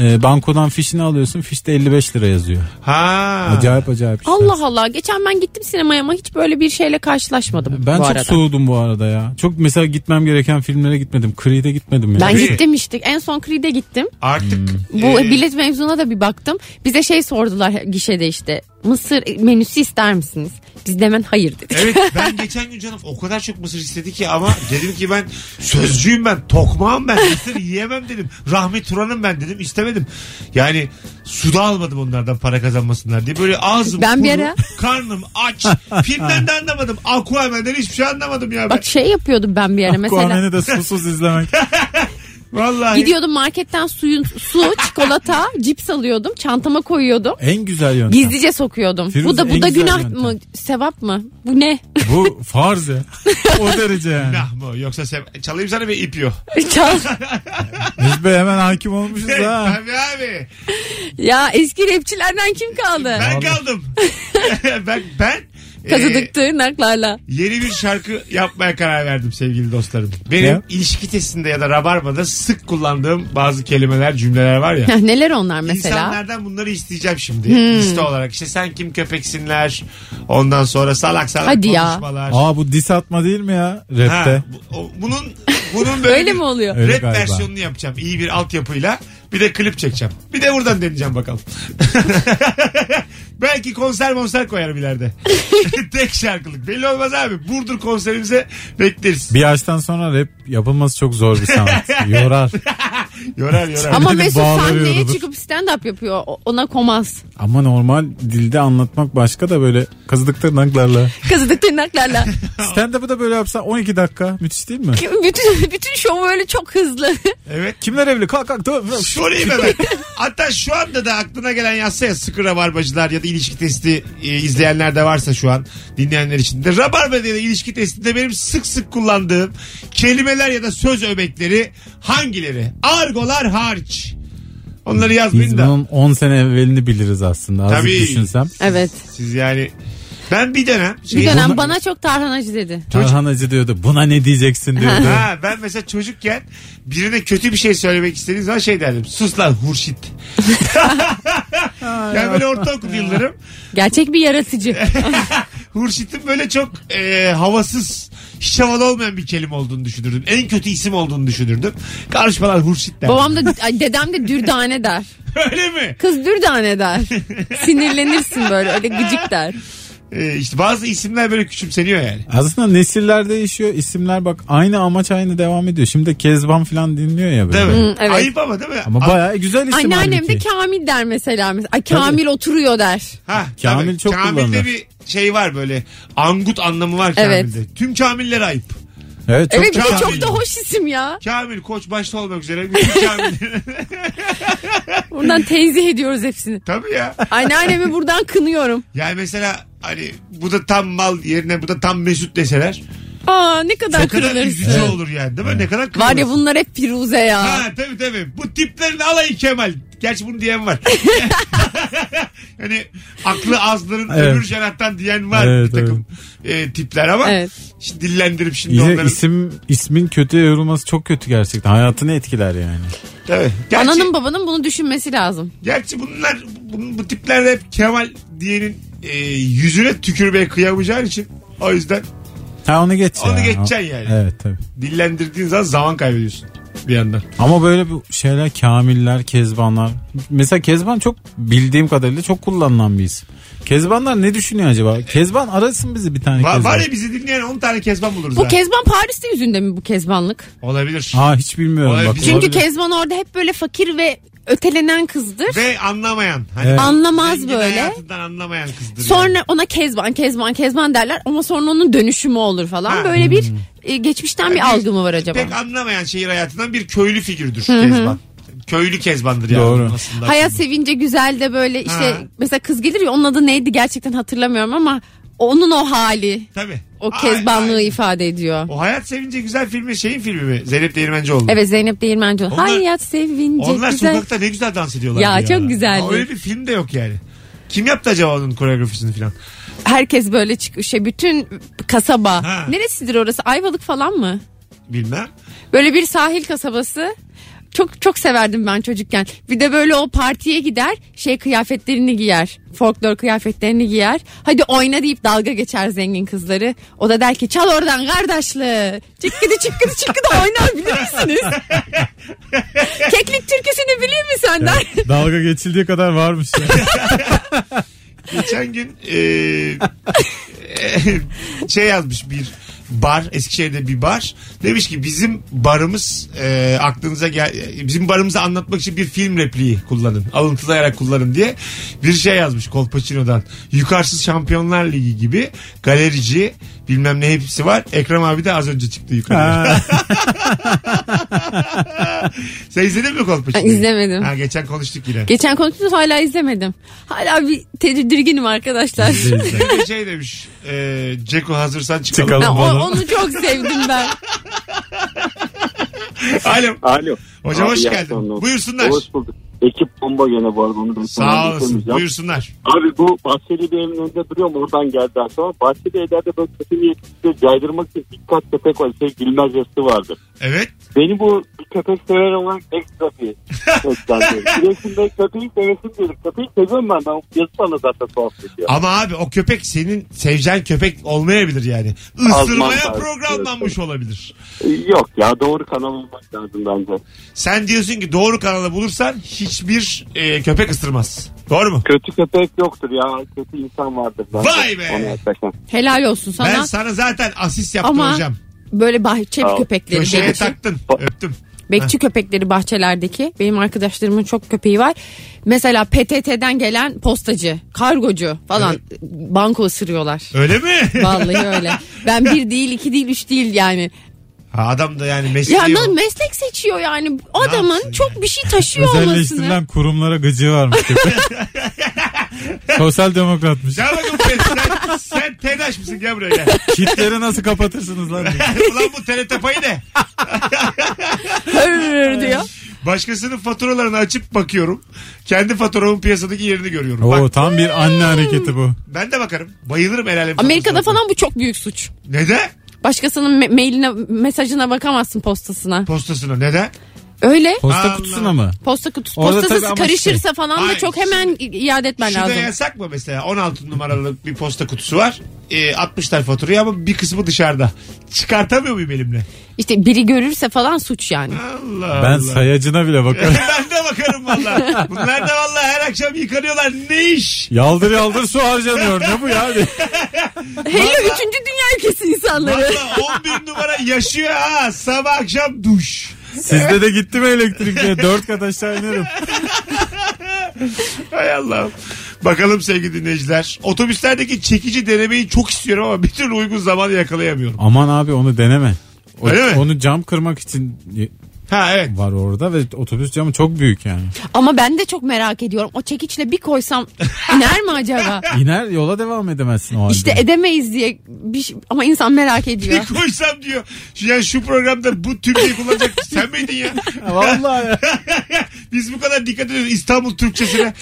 e, bankodan fişini alıyorsun fişte 55 lira yazıyor. Ha. Acayip acayip işler. Allah Allah. Geçen ben gittim sinemaya ama hiç böyle bir şeyle karşılaşmadım Ben bu çok arada. soğudum bu arada ya. Çok mesela gitmem gereken filmlere gitmedim. Creed'e gitmedim ya. Ben Tabii. gittim işte. En son Creed'e gittim. Artık Bu e, bilet mevzuna da bir baktım. Bize şey sordular gişede işte. Mısır menüsü ister misiniz? Biz de hemen hayır dedik. Evet (laughs) ben geçen gün canım o kadar çok mısır istedi ki ama dedim ki ben sözcüyüm ben tokmağım ben mısır yiyemem dedim. Rahmi Turan'ım ben dedim istemedim. Yani suda almadım onlardan para kazanmasınlar diye böyle ağzım Ben bir kuru, ara- karnım aç filmden de anlamadım Aquaman'den hiçbir şey anlamadım ya ben. Bak şey yapıyordum ben bir ara mesela. Aquaman'ı da susuz izlemek. (laughs) Vallahi. Gidiyordum marketten suyun su, çikolata, (laughs) cips alıyordum. Çantama koyuyordum. En güzel yöntem. Gizlice sokuyordum. Firuze, bu da bu en da güzel günah yöntem. mı? Sevap mı? Bu ne? Bu farz ya. (laughs) o derece yani. Günah mı? Yoksa sev- çalayım sana bir ip yok. (laughs) Çal. Biz be hemen hakim olmuşuz ha. Tabii abi. ya eski rapçilerden kim kaldı? Ben kaldım. ben ben Kazıdık tırnaklarla. Yeni bir şarkı yapmaya karar verdim sevgili dostlarım. Benim Ne? ilişki testinde ya da rabarbada sık kullandığım bazı kelimeler, cümleler var ya. (laughs) Neler onlar mesela? İnsanlardan bunları isteyeceğim şimdi. Liste olarak. İşte sen kim köpeksinler. Ondan sonra salak salak Hadi ya. konuşmalar. Aa bu dis atma değil mi ya rapte? Ha, bu- o- bunun bunun böyle (laughs) Öyle bir mi oluyor? Öyle rap galiba. versiyonunu yapacağım. İyi bir altyapıyla. Bir de klip çekeceğim. Bir de buradan deneyeceğim bakalım. (laughs) Belki konser monser koyarım ileride. (laughs) (laughs) Tek şarkılık. Belli olmaz abi. Burdur konserimize bekleriz. Bir yaştan sonra rap yapılması çok zor bir sanat. (laughs) Yorar. Yorar yorar. Ama Bir de Mesut bağları sahneye çıkıp stand up yapıyor. O- Ona komaz. Ama normal dilde anlatmak başka da böyle kazıdık tırnaklarla. Kazıdık tırnaklarla. (laughs) Stand-up'ı da böyle yapsan 12 dakika müthiş değil mi? bütün bütün şov böyle çok hızlı. Evet. Kimler evli? Kalk kalk. dur. Sorayım hemen. (laughs) Hatta şu anda da aklına gelen yazsa ya sıkı rabarbacılar ya da ilişki testi e, izleyenler de varsa şu an dinleyenler için de. Rabarba ya da ilişki testinde benim sık sık kullandığım kelimeler ya da söz öbekleri hangileri? Argolar hariç. Onları Biz yazmayın da. bunun 10 sene evvelini biliriz aslında. Azıcık Tabii. düşünsem. Evet. Siz yani ben bir dönem şey, Bir dönem bana çok tarhanacı dedi. Tarhan Hacı diyordu. Buna ne diyeceksin diyordu. Ha, ben mesela çocukken birine kötü bir şey söylemek istediğim zaman şey derdim. Sus lan hurşit. (laughs) yani böyle ortaokul yıllarım Gerçek bir yaratıcı. (laughs) Hurşit'in böyle çok e, havasız, hiç havalı olmayan bir kelime olduğunu düşünürdüm. En kötü isim olduğunu düşünürdüm. Karışmalar Hurşit der. Babam da ay, dedem de dürdane der. (laughs) Öyle mi? Kız dürdane der. Sinirlenirsin böyle öyle gıcık der. E, işte bazı isimler böyle küçümseniyor yani. Aslında nesiller değişiyor. isimler bak aynı amaç aynı devam ediyor. Şimdi de Kezban falan dinliyor ya böyle. Değil mi? Hı, evet. Ayıp ama değil mi? Ama A- bayağı güzel isim Anneannem de halbuki. Kamil der mesela. mesela. Ay, Kamil oturuyor der. Ha, Kamil tabii. çok Kamil'de kullanılır. bir şey var böyle. Angut anlamı var Evet. Kamil'de. Tüm Kamiller ayıp. Evet çok Evet bir de çok da hoş isim ya. Kamil koç başta olmak üzere. Bütün Kamil. (laughs) (laughs) Buradan tenzih ediyoruz hepsini. Tabii ya. Anneannemi buradan kınıyorum. Yani mesela hani bu da tam mal yerine bu da tam Mesut deseler. Aa ne kadar Ne kadar kırılırsın. üzücü olur yani değil mi? Ne kadar kırılırsın. Var ya bunlar hep Firuze ya. Ha tabii tabii. Bu tiplerin alayı Kemal. Gerçi bunu diyen var. (laughs) hani aklı azların (laughs) Evet. öbür cenahtan diyen var Evet, bir takım e, tipler ama Evet. şimdi dillendirip şimdi Yine onların. isim ismin kötüye yorulması çok kötü gerçekten. Hayatını etkiler yani. Tabii. Gerçi, Ananın babanın bunu düşünmesi lazım. gerçi bunlar bu, bu tipler hep Kemal diyenin e, yüzüne tükürmeye kıyamayacağın için o yüzden Ha onu geç ya. Onu geçeceksin yani. Evet tabii. dillendirdiğin zaman zaman kaybediyorsun bir yandan. Ama böyle bu şeyler kamiller, kezbanlar. Mesela kezban çok bildiğim kadarıyla çok kullanılan bir isim. Kezbanlar ne düşünüyor acaba? Kezban arasın bizi bir tane Va- kezban. var ya bizi dinleyen 10 tane kezban buluruz Bu ha. Kezban Paris'te yüzünde mi bu kezbanlık? Olabilir. Aa hiç bilmiyorum Olabilir. bak. Çünkü olabilir. Kezban orada hep böyle fakir ve ötelenen kızdır. Ve anlamayan. Hani Evet. Anlamaz zengin böyle. hayatından anlamayan kızdır. Sonra yani. ona Kezban, Kezban, Kezban derler ama sonra onun dönüşümü olur falan. Ha. Böyle bir e, geçmişten bir Yani algı mı var acaba? Pek anlamayan şehir hayatından bir köylü figürdür kezban. Köylü kezbandır yani Doğru. aslında. Hayat sevince güzel de böyle işte Ha. mesela kız gelir ya onun adı neydi gerçekten hatırlamıyorum ama onun o hali Tabii. o kezbanlığı ay. ifade ediyor. O hayat sevince güzel filmi şeyin filmi mi? Zeynep Değirmencioğlu. Evet Zeynep Değirmenci. Onlar- Hayat sevince Onlar güzel. sokakta ne güzel dans ediyorlar. Ya, çok güzeldi. Aa, Öyle bir film de yok yani. Kim yaptı acaba onun koreografisini falan? Herkes böyle çıkıyor. Şey, bütün kasaba. Ha. Neresidir orası? Ayvalık falan mı? Bilmem. Böyle bir sahil kasabası. Çok çok severdim ben çocukken. Bir de böyle o partiye gider, şey kıyafetlerini giyer. Folklor kıyafetlerini giyer. Hadi oyna deyip dalga geçer zengin kızları. O da der ki çal oradan kardeşli. Çıkkıdı çıkkıdı çıkkıdı oynar bilir misiniz? (laughs) Keklik türküsünü bilir mi sen der. (laughs) Dalga geçildiği kadar varmış ya. (laughs) Geçen gün e, (laughs) şey yazmış bir bar Eskişehir'de bir bar. Demiş ki bizim barımız e, aklınıza gel bizim barımızı anlatmak için bir film repliği kullanın. Alıntılayarak kullanın diye bir şey yazmış Kolpaçino'dan. Yukarısız şampiyonlar ligi gibi galerici bilmem ne hepsi var Ekrem abi de az önce çıktı yukarı (laughs) sen izledin mi Kolpaçino'yu? İzlemedim. ha, geçen konuştuk yine Geçen konuştunuz hala izlemedim. Hala bir tedirginim arkadaşlar. (laughs) Bir de şey demiş e, Ceko hazırsan çıkalım. Çıkalım. Ha, o- Balon. onu çok sevdim ben. (laughs) Alo. Alo. Hocam Abi, hoş iyi geldin. akşamlar. Buyursunlar. Hoş bulduk. Ekip bomba gene bu arada onu ben Sağ olasın. Buyursunlar. Abi bu bahçeli bir evin önünde duruyorum oradan geldi aklıma. Bahçeli evlerde böyle kötü niyetli caydırmak için dikkat köpek var. Şey gülmez yazısı vardır. Evet. Beni bu köpek sever olarak ekstra bir seslendi. Süresinde (laughs) köpeği sevesim gelir. Köpeği seviyorum ben. Ben yazı bana zaten tuhaf geliyor. Ama abi o köpek senin seveceğin köpek olmayabilir yani. Azman Isırmaya tarzı, programlanmış olabilir. Yok ya doğru kanal olmak lazım bence. Sen diyorsun ki doğru kanalı bulursan hiçbir e, köpek ısırmaz. Doğru mu? Kötü köpek yoktur ya. Kötü insan vardır. Bence. Vay be! Helal olsun sana. Ben sana zaten asist yaptım Ama- hocam. Böyle bahçe ol. köpekleri. Köşeye bekçi, taktın. Öptüm. bekçi köpekleri bahçelerdeki. Benim arkadaşlarımın çok köpeği var. Mesela PTT'den gelen postacı, kargocu falan banko ısırıyorlar. Öyle mi? Vallahi (laughs) öyle. Ben bir değil, iki değil, üç değil yani. ha, adam da yani mesleği Ya o. lan meslek seçiyor yani. Adamın çok bir şey taşıyor olmasını. Özelleştirilen kurumlara gıcığı varmış köpek. (laughs) Sosyal demokratmış. Be, sen, (laughs) sen TEDAŞ mısın gel buraya gel. (laughs) Kitleri nasıl kapatırsınız lan? (laughs) Ulan bu TRT payı ne? Hırr diyor. Başkasının faturalarını açıp bakıyorum. Kendi faturamın piyasadaki yerini görüyorum. Oo Bak, tam bir anne hareketi bu. ben de bakarım. Bayılırım el alem Amerika'da faturasına. falan bu çok büyük suç. Neden? Başkasının me- mailine, mesajına bakamazsın postasına. Postasına neden? Öyle. Posta Allah. kutusuna mı? Posta kutusu. Orada Postası ama karışırsa falan da Hayır. çok hemen iade etmen Şurada lazım. yasak mı mesela? 16 numaralı bir posta kutusu var. E, 60'lar faturayı ama bir kısmı dışarıda. Çıkartamıyor muyum elimle? İşte biri görürse falan suç yani. Allah Ben Allah. sayacına bile bakarım. (laughs) ben de bakarım valla. Bunlar da valla her akşam yıkanıyorlar. Ne iş? Yaldır yaldır su harcanıyor. Ne bu ya? (laughs) Hele üçüncü dünya ülkesi insanları. Valla 11 numara yaşıyor ha. Sabah akşam duş. Sizde de gitti mi elektrikle? (laughs) Dört kat aşağı inerim. Hay Allah'ım. Bakalım sevgili dinleyiciler. Otobüslerdeki çekici denemeyi çok istiyorum ama bir türlü uygun zamanı yakalayamıyorum. Aman abi onu deneme. O- Öyle mi? Onu cam kırmak için Ha evet. var orada ve otobüs camı çok büyük yani. Ama ben de çok merak ediyorum. O çekiçle bir koysam (laughs) iner mi acaba? İner yola devam edemezsin o halde. İşte edemeyiz diye bir şey- ama insan merak ediyor. Bir koysam diyor. Şu- Ya şu programda bu tümleyi kullanacak (laughs) sen miydin ya? Vallahi ya. (laughs) Biz bu kadar dikkat ediyoruz İstanbul Türkçesine.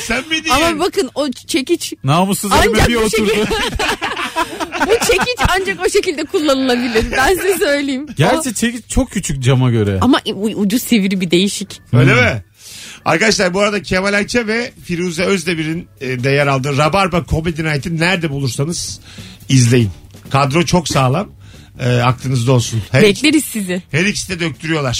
sen miydin Ama yani? bakın o çekiç Namussuz ancak elime bir bu oturdu. şekilde bu çekiç ancak o şekilde kullanılabilir. Ben size söyleyeyim. O- Gerçi çekiç çok küçük cama göre. ama u- ucu sivri bir değişik. Öyle mi? Arkadaşlar bu arada Kemal Ayça ve Firuze Özdemir'in e, de yer aldığı Rabarba Comedy Night'ı nerede bulursanız izleyin. Kadro çok sağlam. E, aklınızda olsun. Her, Bekleriz sizi. her ikisi de döktürüyorlar.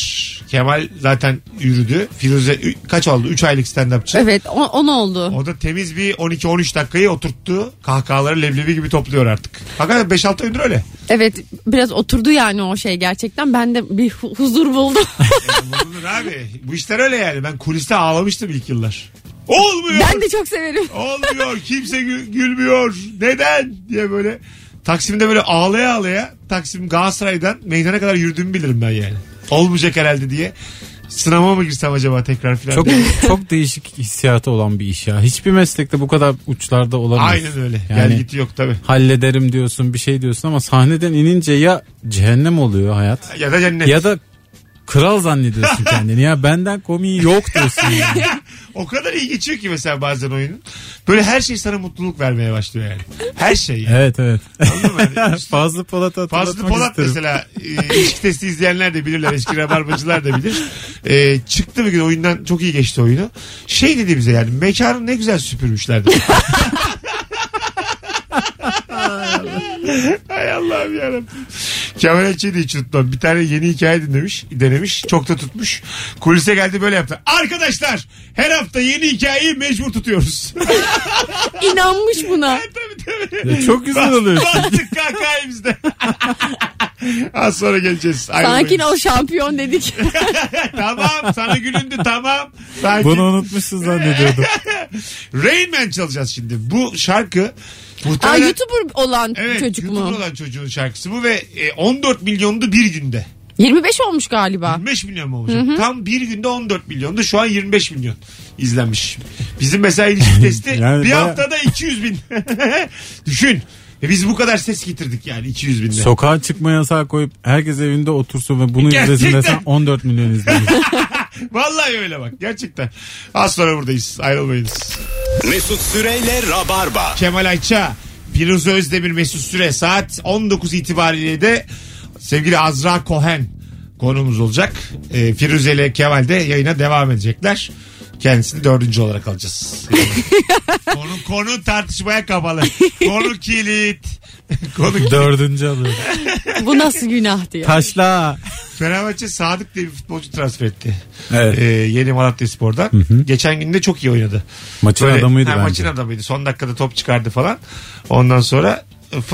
Kemal zaten yürüdü. Firuze ü- kaç oldu? 3 aylık stand-upçı. Evet o, on oldu. O da temiz bir 12-13 dakikayı oturttu. Kahkahaları leblebi gibi topluyor artık. Hakikaten 5-6 aydır öyle. Evet biraz oturdu yani o şey gerçekten. Ben de bir hu- huzur buldum. (laughs) E, bulunur abi. Bu işler öyle yani. Ben kuliste ağlamıştım ilk yıllar. Olmuyor. ben de çok severim. Olmuyor. Kimse gü- gülmüyor. Neden? diye böyle Taksim'de böyle ağlaya ağlaya Taksim Galatasaray'dan meydana kadar yürüdüğümü bilirim ben yani. Olmayacak herhalde diye. Sınava mı girsem acaba tekrar filan. Çok diye. (laughs) çok değişik hissiyatı olan bir iş ya. Hiçbir meslekte bu kadar uçlarda olamaz. Aynen öyle. Yani- Gel git yok tabii. Hallederim diyorsun bir şey diyorsun ama sahneden inince ya cehennem oluyor hayat Ya da cennet. ya da kral zannediyorsun kendini. Ya benden komiği yok diyorsun. Yani. (laughs) O kadar iyi geçiyor ki mesela bazen oyunun. Böyle her şey sana mutluluk vermeye başlıyor yani. Her şey yani. Evet evet. Anladın mı? (laughs) Yani Fazlı Polat'ı hatırlatmak Fazlı Polat isterim. mesela e, ilişki testi izleyenler de bilirler eski rabarbacılar da bilir. E, çıktı bir gün oyundan çok iyi geçti oyunu. Şey dedi bize yani mekanı ne güzel süpürmüşler dedi. (laughs) Hay Allah'ım yarabbim. Kemal Ayça'yı da hiç unutmam. Bir tane yeni hikaye dinlemiş, denemiş. Çok da tutmuş. Kulise geldi böyle yaptı. Arkadaşlar her hafta yeni hikayeyi mecbur tutuyoruz. (laughs) İnanmış buna. (laughs) tabii tabii. Ya çok güzel oluyor. Bastık kahkahayı bizde. (laughs) Az sonra geleceğiz. Sakin ol şampiyon dedik. tamam sana gülündü tamam. Sakin. Bunu unutmuşsun zannediyordum. Rain Man çalacağız şimdi. Bu şarkı Aa, muhtemelen... YouTuber olan Evet, çocuk YouTuber mu? olan çocuğun şarkısı bu ve e, 14 milyondu bir günde. 25 olmuş galiba. 25 milyon mu olacak? Tam bir günde 14 milyondu. Şu an 25 milyon izlenmiş. Bizim mesela ilişki (laughs) testi Yani bir baya- haftada 200 bin. (laughs) Düşün. Ve biz bu kadar ses getirdik yani 200 binde. Sokağa çıkma yasağı koyup herkes evinde otursun ve bunu izlesin Gerçekten. desen 14 milyon izlenir. (laughs) (laughs) Vallahi öyle bak gerçekten. Az sonra buradayız. Ayrılmayınız. Mesut Süreyle Rabarba. Kemal Ayça, Firuze Özdemir Mesut Süre saat 19 itibariyle de sevgili Azra Kohen konumuz olacak. Ee, Firuze ile Kemal de yayına devam edecekler. Kendisini dördüncü olarak alacağız. (laughs) konu, konu tartışmaya kapalı. Konu kilit. (laughs) konu kilit. Dördüncü alıyor. Bu nasıl günahtı ya? Taşla. Fenerbahçe Sadık diye bir futbolcu transfer etti. Evet. Ee, yeni Malatya Spor'dan. Geçen gün de çok iyi oynadı. Maçın Böyle- adamıydı ha, bence. Maçın adamıydı. Son dakikada top çıkardı falan. Ondan sonra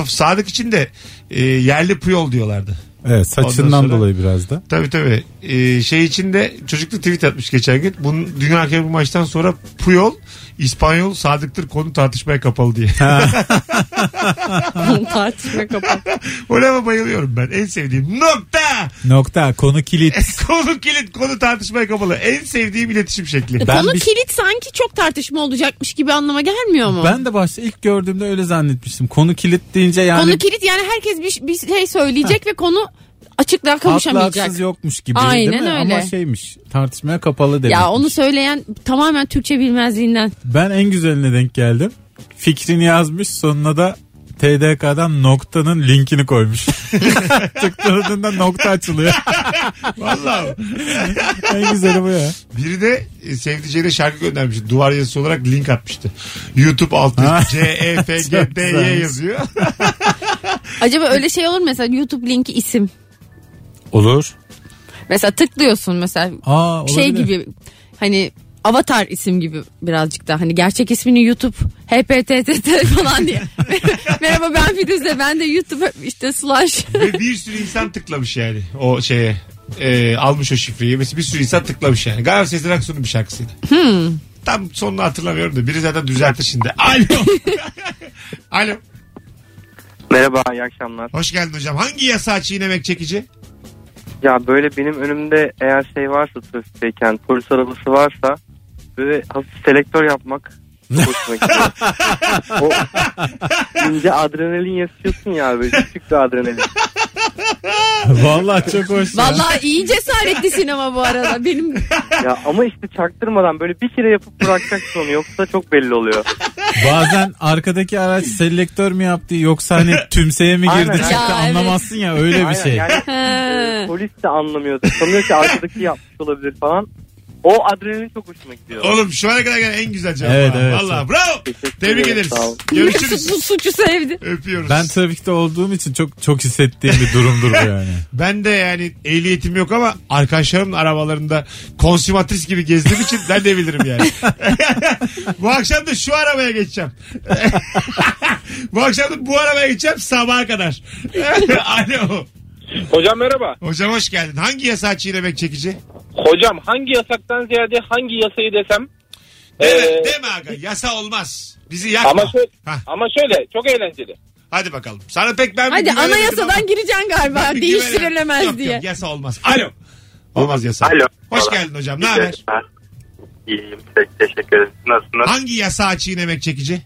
Sadık için de e, yerli Puyol diyorlardı. Evet saçından sonra- dolayı biraz da. Tabii tabii. E, şey için de çocuklu tweet atmış geçen gün. Bunun Dünya Hakemi bu maçtan sonra Puyol İspanyol Sadık'tır konu tartışmaya kapalı diye. (laughs) Tartışma kapat. Ona bayılıyorum ben. En sevdiğim nokta. Nokta konu kilit. (laughs) konu kilit konu tartışmaya kapalı. En sevdiğim iletişim şekli. Ben Konu bir- kilit sanki çok tartışma olacakmış gibi anlama gelmiyor mu? Ben de başta ilk gördüğümde öyle zannetmiştim. Konu kilit deyince yani Konu kilit yani herkes bir, bir şey söyleyecek ve konu açıklığa haklı kavuşamayacak. haksız yokmuş gibi Aynen değil mi? öyle. Ama şeymiş tartışmaya kapalı demek. Ya onu söyleyen tamamen Türkçe bilmezliğinden. Ben en güzeline denk geldim. Fikrini yazmış sonuna da TDK'dan noktanın linkini koymuş. (laughs) Tıkladığında nokta açılıyor. (laughs) Vallahi. (laughs) en güzeli bu ya. Biri de e, sevdiceğine şarkı göndermiş. Duvar yazısı olarak link atmıştı. YouTube altı. C E F G D Y yazıyor. Acaba öyle şey olur mu? mesela YouTube linki isim. Olur. Mesela tıklıyorsun mesela Aa, şey olabilir. gibi hani avatar isim gibi birazcık da hani gerçek ismini YouTube HPTT falan diye. (laughs) Merhaba ben Firuze ben de YouTube işte slash. Ve bir sürü insan tıklamış yani o şeye. E, almış o şifreyi. Mesela bir sürü insan tıklamış yani. Galiba Sezen Aksu'nun bir şarkısıydı. Tam sonunu hatırlamıyorum da. Biri zaten düzeltir şimdi. Alo. (laughs) Alo. Merhaba iyi akşamlar. Hoş geldin hocam. Hangi yasağı çiğnemek çekici? Ya böyle benim önümde eğer şey varsa trafikteyken polis arabası varsa böyle hafif selektör yapmak hoşuma gidiyor. (laughs) o ince adrenalin yaşıyorsun ya böyle küçük bir adrenalin. Vallahi çok hoş. ya. Vallahi iyi cesaretlisin ama bu arada. Benim Ya ama işte çaktırmadan böyle bir kere yapıp bırakacaksın onu yoksa çok belli oluyor. Bazen arkadaki araç selektör mü yaptı yoksa hani tümseye mi girdi Aynen. çıktı Ya, evet. anlamazsın ya öyle bir Aynen, şey. Yani He. e, polis de anlamıyor. Sanıyor ki arkadaki yapmış olabilir falan. O adrenalin çok hoşuma gidiyor. Oğlum şu ana kadar gelen en güzel cevap. Evet, evet, Valla bravo. Tebrik ederim, ederiz. Görüşürüz. bu suçu sevdi. Öpüyoruz. Ben trafikte olduğum için çok çok hissettiğim bir durumdur bu (laughs) yani. Ben de yani ehliyetim yok ama arkadaşlarımın arabalarında konsumatris gibi gezdiğim için ben de bilirim yani. (laughs) (laughs) bu akşam da şu arabaya geçeceğim. bu akşam da bu arabaya geçeceğim sabaha kadar. Alo. Hocam merhaba. Hocam hoş geldin. Hangi yasağı çiğnemek çekici? Hocam hangi yasaktan ziyade hangi yasayı desem? Deme, Ee, deme aga yasa olmaz. Bizi yakma. ama şöyle, Hah, ama şöyle çok eğlenceli. hadi bakalım. Sana pek ben Hadi anayasadan ama- gireceksin galiba. Ben. Değiştirilemez Yok, diye. Yok, yasa olmaz. Alo. Olmaz yasa. Alo. Hoş geldin hocam. Ne haber? İyiyim. te- Teşekkür ederim. Nasılsınız? Hangi yasağı çiğnemek çekici?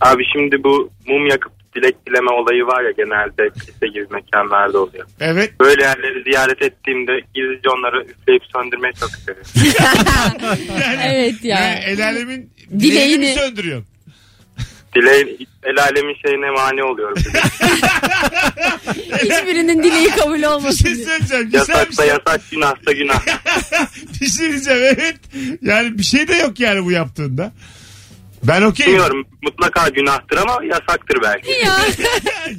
Abi şimdi bu mum yakıp dilek dileme olayı var ya genelde kilise gibi mekanlarda oluyor. Evet. Böyle yerleri ziyaret ettiğimde gizlice onları üfleyip söndürmeye çok isterim. (laughs) Yani, Evet ya. yani el alemin Dileğini. dileğini söndürüyorsun? Dileğin, el alemin şeyine mani oluyorum. (laughs) Hiçbirinin dileği kabul Bir olmasın. şey diye. söyleyeceğim. Güzel bir Yasaksa şey. yasak, günahsa günah. (laughs) bir şey diyeceğim evet. Yani bir şey de yok yani bu yaptığında. Ben okeyim. Bilmiyorum mutlaka günahtır ama yasaktır belki. Ya.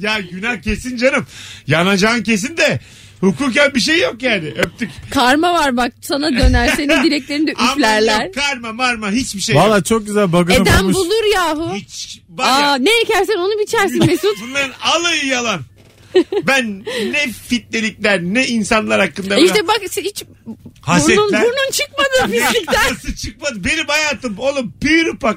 (laughs) ya günah kesin canım. Yanacağın kesin de hukuken bir şey yok yani. Öptük. Karma var bak sana döner. Senin (laughs) dileklerini de Ama üflerler. yok karma marma hiçbir şey yok. Valla çok güzel bug'ını Eden bulmuş. bulur yahu. Hiç. Var ya, Aa, ne ekersen onu biçersin (laughs) Mesut. Bunların alayı yalan. Ben ne fitnelikler ne insanlar hakkında E böyle işte bak hiç hasetler. burnun, burnun çıkmadı (laughs) pislikten. Nasıl çıkmadı? Benim hayatım oğlum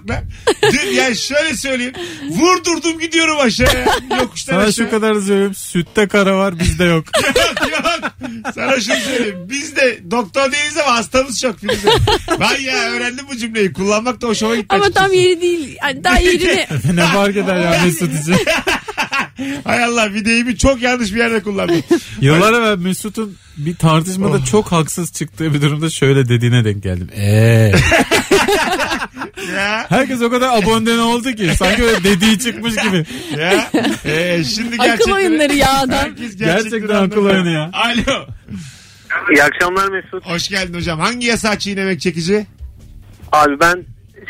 lan. Dün yani şöyle söyleyeyim. Vurdurdum gidiyorum aşağıya. Yokuştan Sana aşağı. şu kadar söyleyeyim sütte kara var bizde yok. (laughs) yok yok. Sana şunu söyleyeyim. Biz de doktor değiliz ama hastamız çok Firuze. Vay ya öğrendim bu cümleyi. Kullanmak da hoşuma gitti. Ama tam açıkçası. yeri değil. Yani daha yerine (laughs) ne fark eder ya Mesut için. Hay Allah deyimi çok yanlış bir yerde kullandım. (laughs) Yıllar evvel Mesut'un bir tartışmada Oh. çok haksız çıktığı bir durumda şöyle dediğine denk geldim. Eee. (laughs) ya Herkes o kadar abone oldu ki sanki öyle dediği çıkmış gibi. ya. Ee, şimdi akıl gerçekten. oyunları ya adam. Herkes Gerçekten akıl oyunu ya. Alo. İyi akşamlar Mesut. Hoş geldin hocam. Hangi yasağı çiğnemek çekici? Abi ben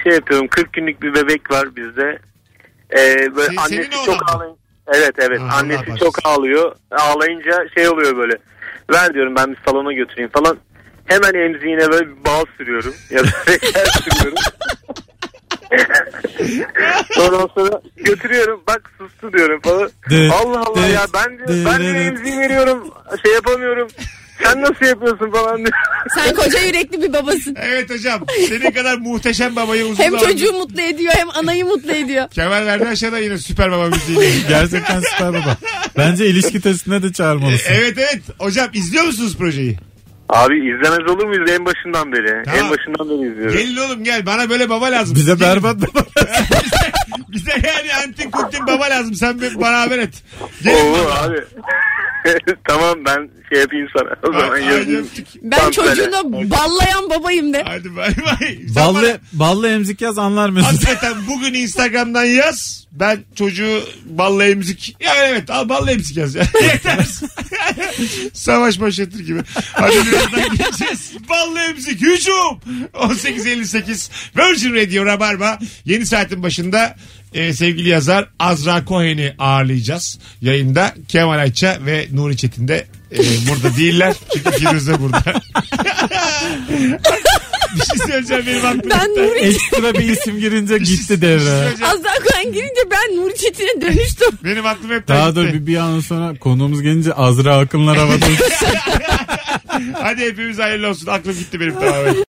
şey yapıyorum 40 günlük bir bebek var bizde. Ee, böyle Se- annesi çok mı? Evet evet Ha, Allah annesi bağışlasın. çok ağlıyor. Ağlayınca şey oluyor böyle. Ver diyorum ben bir salona götüreyim falan. Hemen emziğine böyle bir bal sürüyorum. Ya da (laughs) şeker sürüyorum. (laughs) Ondan sonra götürüyorum bak sustu diyorum falan. De- Allah Allah de- ya ben de, de- ben de- emziği veriyorum şey yapamıyorum. Sen nasıl yapıyorsun falan diyor. (laughs) Sen koca yürekli bir babasın. Evet hocam. Senin kadar muhteşem babayı uzun Hem zamandır- çocuğu mutlu ediyor hem anayı mutlu ediyor. Kemal verdi aşağıda yine süper baba müziğiyle. (laughs) Gerçekten süper baba. Bence ilişki testine de çağırmalısın. evet evet. Hocam izliyor musunuz projeyi? Abi izlemez olur muyuz en başından beri? Tamam. En başından beri izliyoruz. Gelin oğlum gel. Bana böyle baba lazım. Bize Gelin. berbat baba. (laughs) bize, bize yani antin kuntin baba lazım. Sen bir- bana haber et. Gelin Oo baba. abi. (laughs) tamam ben şey yapayım sana. O zaman Hadi yazayım. Ben Tam çocuğuna ballayan babayım de. Hadi bay bay. Sen ballı, bana- ballı emzik yaz anlar Mesut. Hakikaten bugün Instagram'dan yaz. Ben çocuğu ballı emzik. Ya evet al ballı emzik yaz ya. (laughs) Yeter. (laughs) Savaş başlatır gibi. Hadi birazdan geleceğiz. Ballı emzik hücum. 18.58 Virgin Radio Rabarba. Yeni saatin başında e, sevgili yazar Azra Cohen'i ağırlayacağız. Yayında Kemal Ayça ve Nuri Çetin de e, burada değiller. (laughs) Çünkü Firuze burada. (laughs) bir şey söyleyeceğim benim aklımda. Ben Nuri Ekstra bir isim girince şey- gitti şey devre. Az daha Koyan girince ben Nuri Çetin'e dönüştüm. Benim aklım hep Daha gitti. dur bir, bir an sonra konuğumuz gelince Azra Akınlar (laughs) havada. Hadi hepimiz hayırlı olsun. Aklım gitti benim tamamen.